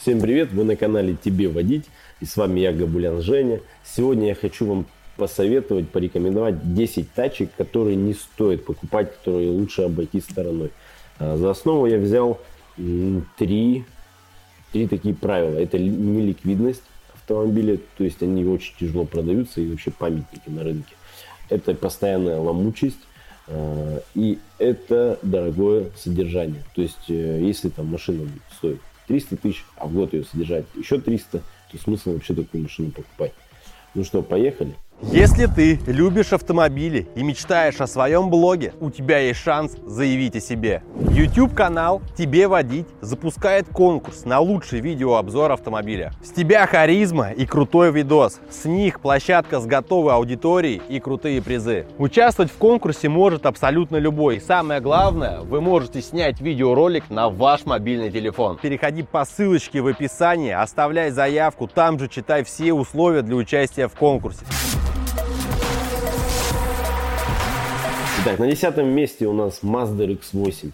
Всем привет, вы на канале Тебе водить и с вами я Габулян Женя. Сегодня я хочу вам посоветовать, порекомендовать 10 тачек, которые не стоит покупать, которые лучше обойти стороной. А, за основу я взял три, три такие правила. Это не ликвидность автомобиля, то есть они очень тяжело продаются и вообще памятники на рынке. Это постоянная ломучесть, а, и это дорогое содержание. То есть, э, если там машина стоит 300 тысяч, а в год ее содержать еще 300, то смысл вообще такую машину покупать. Ну что, поехали? Если ты любишь автомобили и мечтаешь о своем блоге, у тебя есть шанс заявить о себе. YouTube канал «Тебе водить» запускает конкурс на лучший видеообзор автомобиля. С тебя харизма и крутой видос. С них площадка с готовой аудиторией и крутые призы. Участвовать в конкурсе может абсолютно любой. Самое главное, вы можете снять видеоролик на ваш мобильный телефон. Переходи по ссылочке в описании, оставляй заявку, там же читай все условия для участия в конкурсе. Итак, на десятом месте у нас Mazda RX-8.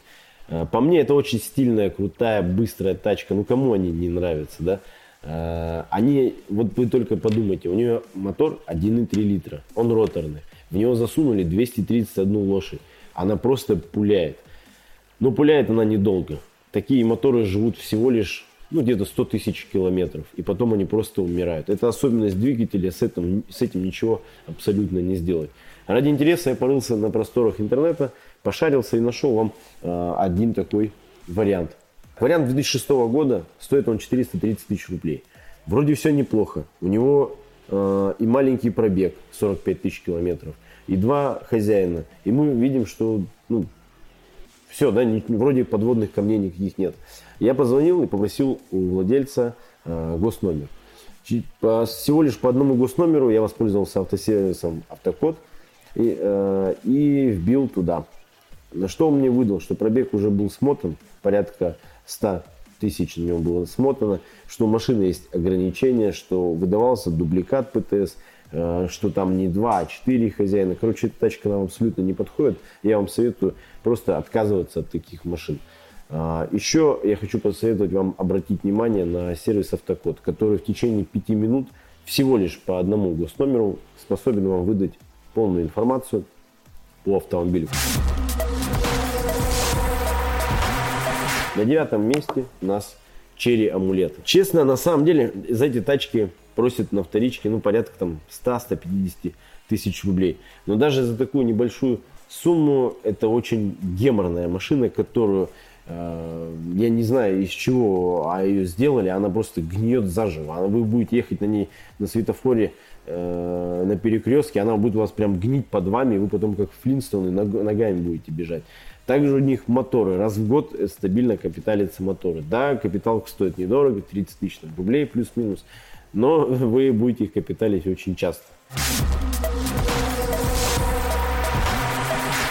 Э, по мне, это очень стильная, крутая, быстрая тачка. Ну, кому они не нравятся, да? Э, они, вот вы только подумайте, у нее мотор 1,3 литра, он роторный. В него засунули 231 лошадь. Она просто пуляет. Но пуляет она недолго. Такие моторы живут всего лишь ну, где-то 100 тысяч километров, и потом они просто умирают. Это особенность двигателя, с этим, с этим ничего абсолютно не сделать. Ради интереса я порылся на просторах интернета, пошарился и нашел вам э, один такой вариант. Вариант 2006 года, стоит он 430 тысяч рублей. Вроде все неплохо. У него э, и маленький пробег, 45 тысяч километров, и два хозяина. И мы видим, что ну, все, да, не, вроде подводных камней никаких нет. Я позвонил и попросил у владельца э, госномер. Всего лишь по одному госномеру я воспользовался автосервисом Автокод и, э, и вбил туда. На что он мне выдал, что пробег уже был смотан, порядка 100 тысяч на него было смотано, что у машины есть ограничения, что выдавался дубликат ПТС, что там не 2, а 4 хозяина. Короче, эта тачка нам абсолютно не подходит. Я вам советую просто отказываться от таких машин. А, Еще я хочу посоветовать вам обратить внимание на сервис Автокод, который в течение 5 минут всего лишь по одному госномеру способен вам выдать полную информацию по автомобилю. На девятом месте у нас черри амулеты. Честно, на самом деле, за эти тачки просят на вторичке, ну, порядка там 100-150 тысяч рублей. Но даже за такую небольшую сумму это очень геморная машина, которую э, я не знаю из чего а ее сделали, она просто гниет заживо. Вы будете ехать на ней на светофоре э, на перекрестке, она будет у вас прям гнить под вами, и вы потом как Флинстоны ногами будете бежать. Также у них моторы. Раз в год стабильно капиталятся моторы. Да, капиталка стоит недорого, 30 тысяч рублей плюс-минус, но вы будете их капиталить очень часто.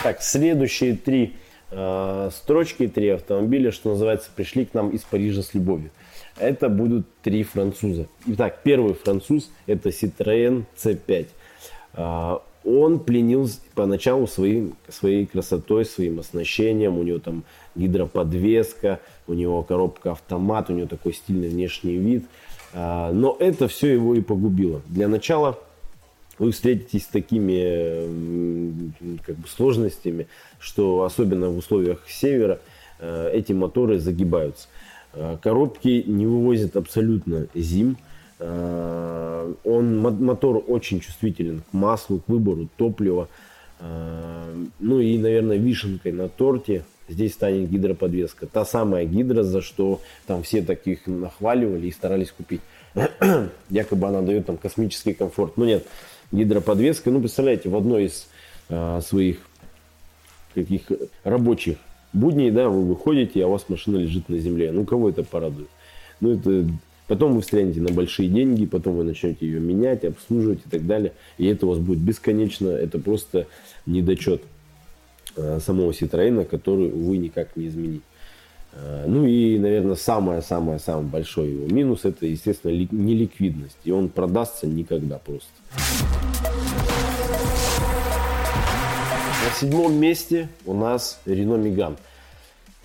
Так, следующие три э, строчки, три автомобиля, что называется, пришли к нам из Парижа с любовью. Это будут три француза. Итак, первый француз это Citroën C5. Э, он пленил поначалу своим, своей красотой, своим оснащением. У него там гидроподвеска, у него коробка автомат, у него такой стильный внешний вид. Э, но это все его и погубило. Для начала вы встретитесь с такими как бы, сложностями, что особенно в условиях севера э, эти моторы загибаются. Э, коробки не вывозят абсолютно зим. Э, он, мотор очень чувствителен к маслу, к выбору топлива. Ну и, наверное, вишенкой на торте здесь станет гидроподвеска. Та самая гидро, за что там все таких нахваливали и старались купить. Якобы она дает там космический комфорт. Но нет, гидроподвеска. Ну, представляете, в одной из а, своих каких рабочих будней, да, вы выходите, а у вас машина лежит на земле. Ну, кого это порадует? Ну, это Потом вы встрянете на большие деньги, потом вы начнете ее менять, обслуживать и так далее. И это у вас будет бесконечно, это просто недочет самого Citroёn, который, увы, никак не изменить. А, ну и, наверное, самое-самое-самое большой его минус, это, естественно, неликвидность. И он продастся никогда просто. На седьмом месте у нас Renault Megane.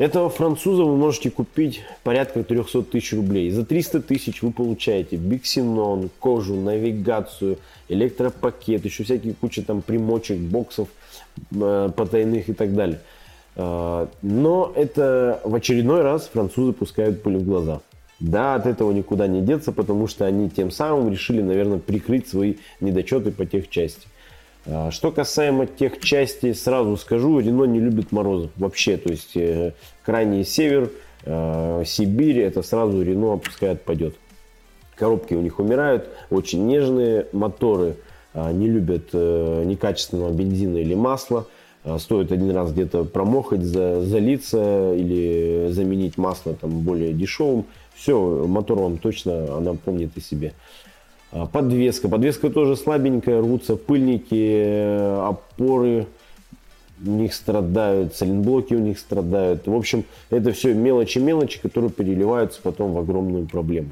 Этого француза вы можете купить порядка 300 тысяч рублей. За 300 тысяч вы получаете биксенон, кожу, навигацию, электропакет, еще всякие куча там примочек, боксов э, потайных и так далее. Э, но это в очередной раз французы пускают пыль в глаза. Да, от этого никуда не деться, потому что они тем самым решили, наверное, прикрыть свои недочеты по тех части. А, что касаемо тех частей, сразу скажу, Рено не любит морозов вообще. То есть э, крайний север, э, Сибирь, это сразу Рено пускай отпадет. Коробки у них умирают, очень нежные моторы, а, не любят э, некачественного бензина или масла. А, стоит один раз где-то промохать, залиться или заменить масло там более дешевым. Все, мотор вам точно она помнит о себе. А, подвеска. Подвеска тоже слабенькая, рвутся пыльники, опоры у них страдают, сайлентблоки у них страдают. В общем, это все мелочи-мелочи, которые переливаются потом в огромную проблему.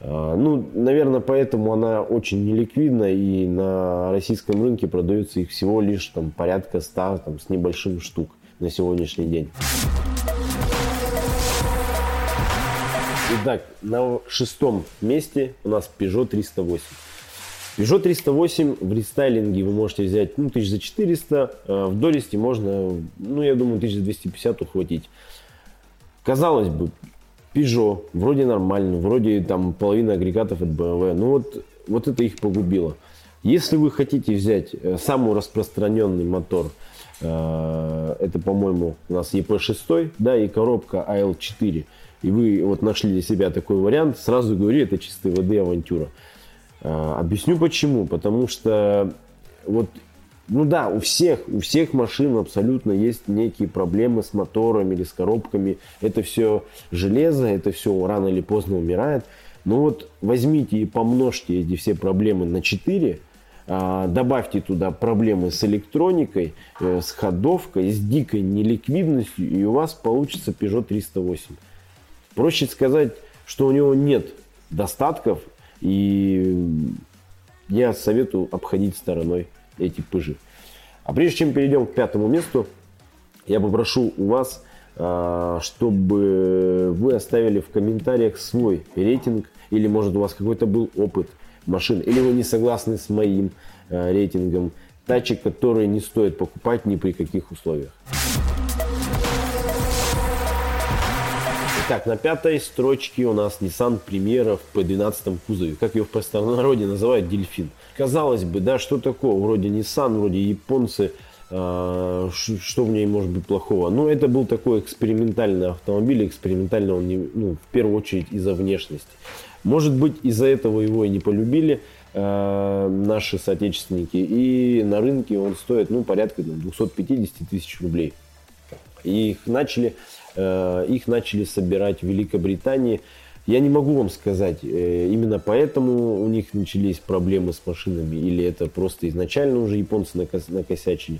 А, ну, наверное, поэтому она очень неликвидна и на российском рынке продается их всего лишь там, порядка 100 там, с небольшим штук на сегодняшний день. Итак, на шестом месте у нас Peugeot 308. Peugeot 308 в рестайлинге вы можете взять ну, 1400, э, в Дористе можно, ну, я думаю, 1250 ухватить. Казалось бы, Peugeot, вроде нормально, вроде там половина агрегатов от BMW, но вот, вот это их погубило. Если вы хотите взять э, самый распространенный мотор, э, это, по-моему, у нас EP6, да, и коробка AL4, и вы вот нашли для себя такой вариант, сразу говорю, это чистый ВД авантюра. А, объясню почему. Потому что вот ну да, у всех, у всех машин абсолютно есть некие проблемы с моторами или с коробками. Это все железо, это все рано или поздно умирает. Но вот возьмите и помножьте эти все проблемы на 4, а, добавьте туда проблемы с электроникой, э, с ходовкой, с дикой неликвидностью, и у вас получится Peugeot 308. Проще сказать, что у него нет достатков, и я советую обходить стороной эти пыжи. А прежде чем перейдем к пятому месту, я попрошу у вас, а, чтобы вы оставили в комментариях свой рейтинг, или может у вас какой-то был опыт машин, или вы не согласны с моим а, рейтингом тачек, которые не стоит покупать ни при каких условиях. Итак, на пятой строчке у нас Nissan Primera в P12 кузове. Как ее в простонародье называют, дельфин. Казалось бы, да, что такое? Вроде Nissan, вроде японцы. Э, что в ней может быть плохого? Ну, это был такой экспериментальный автомобиль. Экспериментальный он, не, ну, в первую очередь, из-за внешности. Может быть, из-за этого его и не полюбили э, наши соотечественники. И на рынке он стоит, ну, порядка ну, 250 тысяч рублей. И их начали их начали собирать в Великобритании. Я не могу вам сказать, э, именно поэтому у них начались проблемы с машинами, или это просто изначально уже японцы накосячили.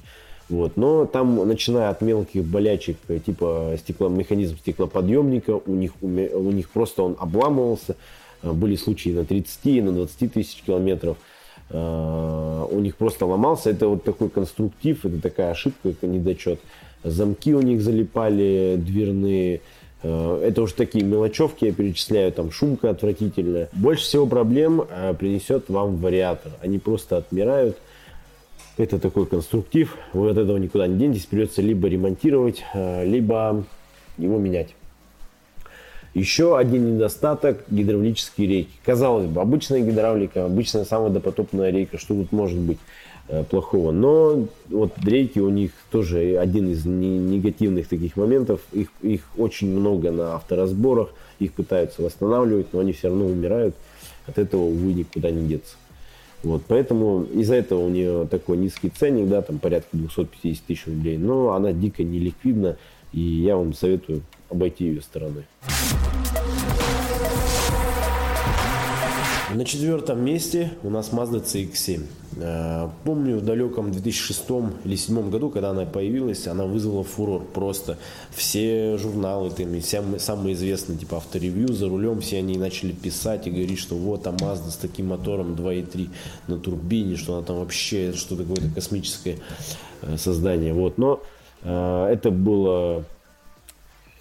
Вот. Но там, начиная от мелких болячек, э, типа стекло, механизм стеклоподъемника, у них, у них просто он обламывался. Были случаи на 30, на 20 тысяч километров. У них просто ломался. Это вот такой конструктив, это такая ошибка, это недочет замки у них залипали дверные. Э, это уже такие мелочевки, я перечисляю, там шумка отвратительная. Больше всего проблем э, принесет вам вариатор. Они просто отмирают. Это такой конструктив, вы от этого никуда не денетесь, придется либо ремонтировать, э, либо его менять. Еще один недостаток – гидравлические рейки. Казалось бы, обычная гидравлика, обычная самая допотопная рейка, что тут может быть? Э, плохого. Но вот дрейки у них тоже один из негативных таких моментов. Их, их очень много на авторазборах, их пытаются восстанавливать, но они все равно умирают. От этого, увы, никуда не деться. Вот, поэтому из-за этого у нее такой низкий ценник, да, там порядка 250 тысяч рублей, но она дико неликвидна, и я вам советую обойти ее стороной. На четвертом месте у нас Mazda CX-7. Э, помню в далеком 2006 или 2007 году, когда она появилась, она вызвала фурор просто. Все журналы, там, все самые известные, типа авторевью за рулем, все они начали писать и говорить, что вот, а Mazda с таким мотором 2.3 на турбине, что она там вообще что-то какое-то космическое э, создание. Вот. Но э, это было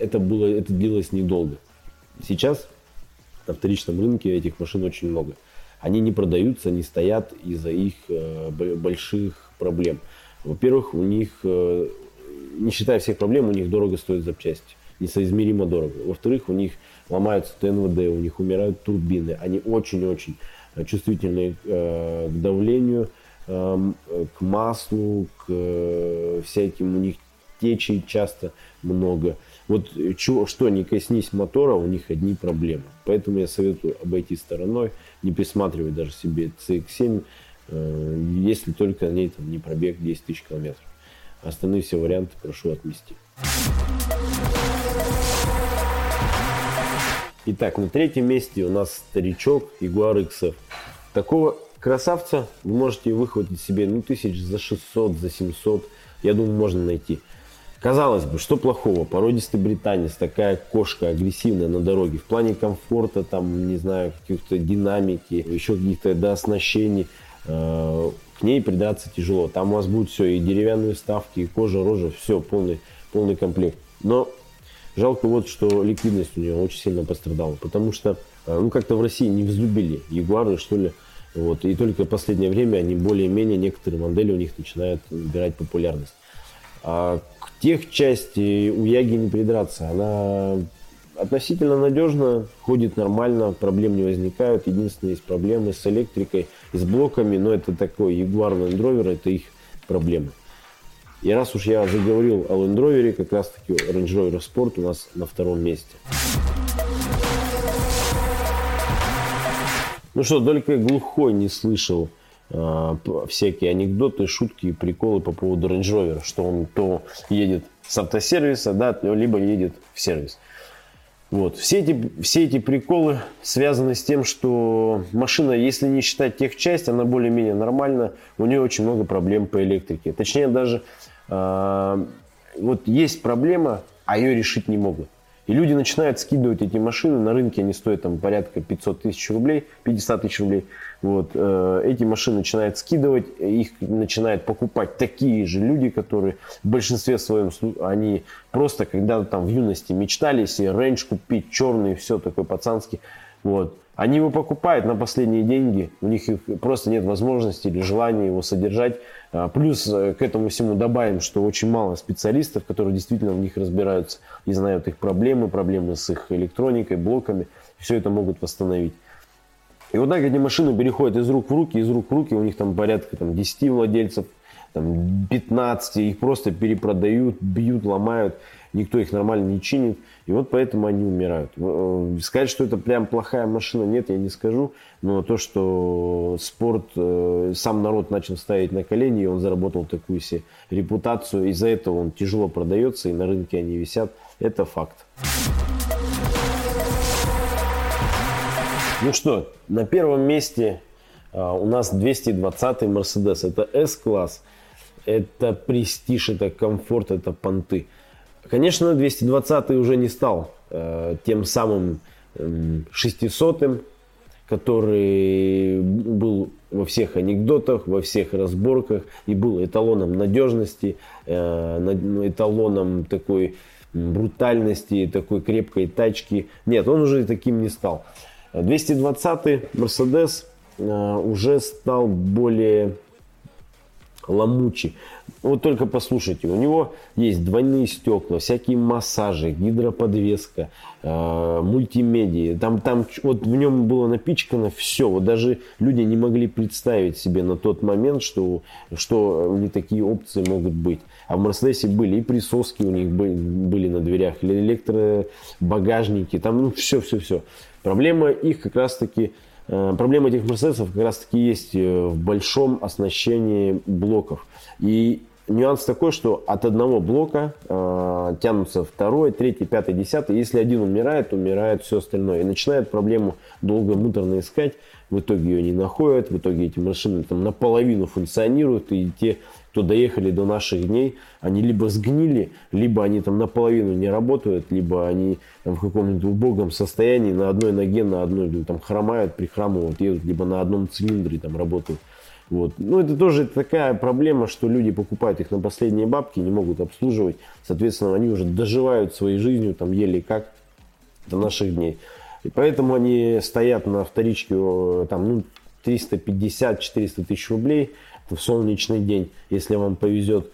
это, было, это длилось недолго. Сейчас на вторичном рынке этих машин очень много. Они не продаются, не стоят из-за их э, больших проблем. Во-первых, у них, э, не считая всех проблем, у них дорого стоят запчасти. Несоизмеримо дорого. Во-вторых, у них ломаются ТНВД, у них умирают турбины. Они очень-очень чувствительны э, к давлению, эм, к маслу, к всяким у них течей часто много. Вот чего, что не коснись мотора, у них одни проблемы. Поэтому я советую обойти стороной, не присматривать даже себе CX-7, э, если только на ней там, не пробег 10 тысяч километров. Остальные все варианты прошу отмести. Итак, на третьем месте у нас старичок Jaguar XF. Такого красавца вы можете выхватить себе ну, тысяч за 600, за 700. Я думаю, можно найти. Казалось бы, что плохого? Породистый британец, такая кошка агрессивная на дороге. В плане комфорта, там, не знаю, каких-то динамики, еще каких-то дооснащений. Э, к ней придраться тяжело. Там у вас будет все, и деревянные вставки, и кожа, рожа, все, полный, полный комплект. Но жалко вот, что ликвидность у нее очень сильно пострадала. Потому что, э, ну, как-то в России не взлюбили ягуары, что ли. Вот, и только в последнее время они более-менее, некоторые модели у них начинают набирать популярность. А тех части у Яги не придраться. Она относительно надежно, ходит нормально, проблем не возникают. Единственное, есть проблемы с электрикой, с блоками, но это такой Jaguar Land Rover, это их проблемы. И раз уж я заговорил о Land Rover, как раз таки Range Rover Sport у нас на втором месте. Ну что, только глухой не слышал всякие анекдоты, шутки и приколы по поводу Range Rover, что он то едет с автосервиса, да, либо едет в сервис. Вот. Все, эти, все эти приколы связаны с тем, что машина, если не считать техчасть, она более-менее нормальна, у нее очень много проблем по электрике. Точнее, даже э, вот есть проблема, а ее решить не могут. И люди начинают скидывать эти машины, на рынке они стоят там порядка 500 тысяч рублей, 50 тысяч рублей. Вот, э, эти машины начинают скидывать, их начинают покупать такие же люди, которые в большинстве своем, они просто когда там в юности мечтали себе рейндж купить, черный, все такое пацанский. Вот. Они его покупают на последние деньги, у них просто нет возможности или желания его содержать. А, плюс э, к этому всему добавим, что очень мало специалистов, которые действительно в них разбираются и знают их проблемы, проблемы с их электроникой, блоками. Все это могут восстановить. И вот так эти машины переходят из рук в руки, из рук в руки, у них там порядка там, 10 владельцев, там, 15, их просто перепродают, бьют, ломают, никто их нормально не чинит. И вот поэтому они умирают. Э, сказать, что это прям плохая машина, нет, я не скажу. Но то, что спорт, э, сам народ начал ставить на колени, и он заработал такую себе репутацию, из-за этого он тяжело продается, и на рынке они висят, это факт. Ну что, на первом месте у нас 220 Mercedes. Это S-класс, это престиж, это комфорт, это понты. Конечно, 220 уже не стал э, тем самым э, 600 который был во всех анекдотах, во всех разборках и был эталоном надежности, э, эталоном такой брутальности, такой крепкой тачки. Нет, он уже таким не стал. 220-й Mercedes э, уже стал более ломучий. Вот только послушайте, у него есть двойные стекла, всякие массажи, гидроподвеска, э, мультимедиа. Там, там вот в нем было напичкано все. Вот даже люди не могли представить себе на тот момент, что, что них такие опции могут быть. А в Мерседесе были и присоски у них были, были на дверях, или электробагажники, там ну, все-все-все. Проблема их как раз-таки, э, проблема этих Мерседесов как раз-таки есть э, в большом оснащении блоков. И нюанс такой, что от одного блока э, тянутся второй, третий, пятый, десятый. Если один умирает, умирает все остальное. И начинает проблему долго муторно искать. В итоге ее не находят. В итоге эти машины там наполовину функционируют. И те кто доехали до наших дней, они либо сгнили, либо они там наполовину не работают, либо они там, в каком-нибудь убогом состоянии на одной ноге, на одной там хромают, прихрамывают, едут, либо на одном цилиндре там работают. Вот. Ну, это тоже такая проблема, что люди покупают их на последние бабки, не могут обслуживать. Соответственно, они уже доживают своей жизнью, там, еле как до наших дней. И поэтому они стоят на вторичке там, ну, 350-400 тысяч рублей в солнечный день, если вам повезет.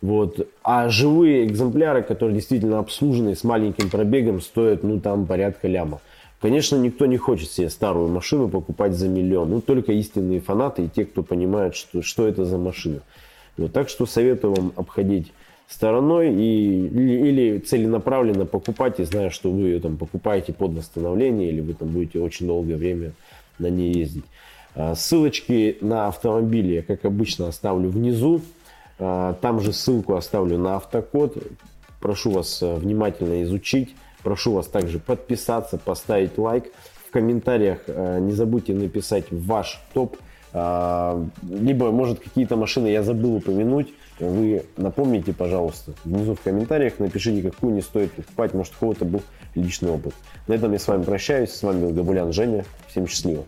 Вот. А живые экземпляры, которые действительно обслужены с маленьким пробегом, стоят ну там порядка ляма. Конечно, никто не хочет себе старую машину покупать за миллион. Ну, только истинные фанаты и те, кто понимает, что, что это за машина. Вот, так что советую вам обходить стороной и, или, или целенаправленно покупать, и зная, что вы ее там покупаете под восстановление, или вы там будете очень долгое время на ней ездить. А, ссылочки на автомобили я, как обычно, оставлю внизу. А, там же ссылку оставлю на автокод. Прошу вас э, внимательно изучить. Прошу вас также подписаться, поставить лайк. В комментариях э, не забудьте написать ваш топ. А, либо, может, какие-то машины я забыл упомянуть. Вы напомните, пожалуйста, внизу в комментариях напишите, какую не стоит покупать. Может, у кого-то был личный опыт. На этом я с вами прощаюсь. С вами был Габулян Женя. Всем счастливо.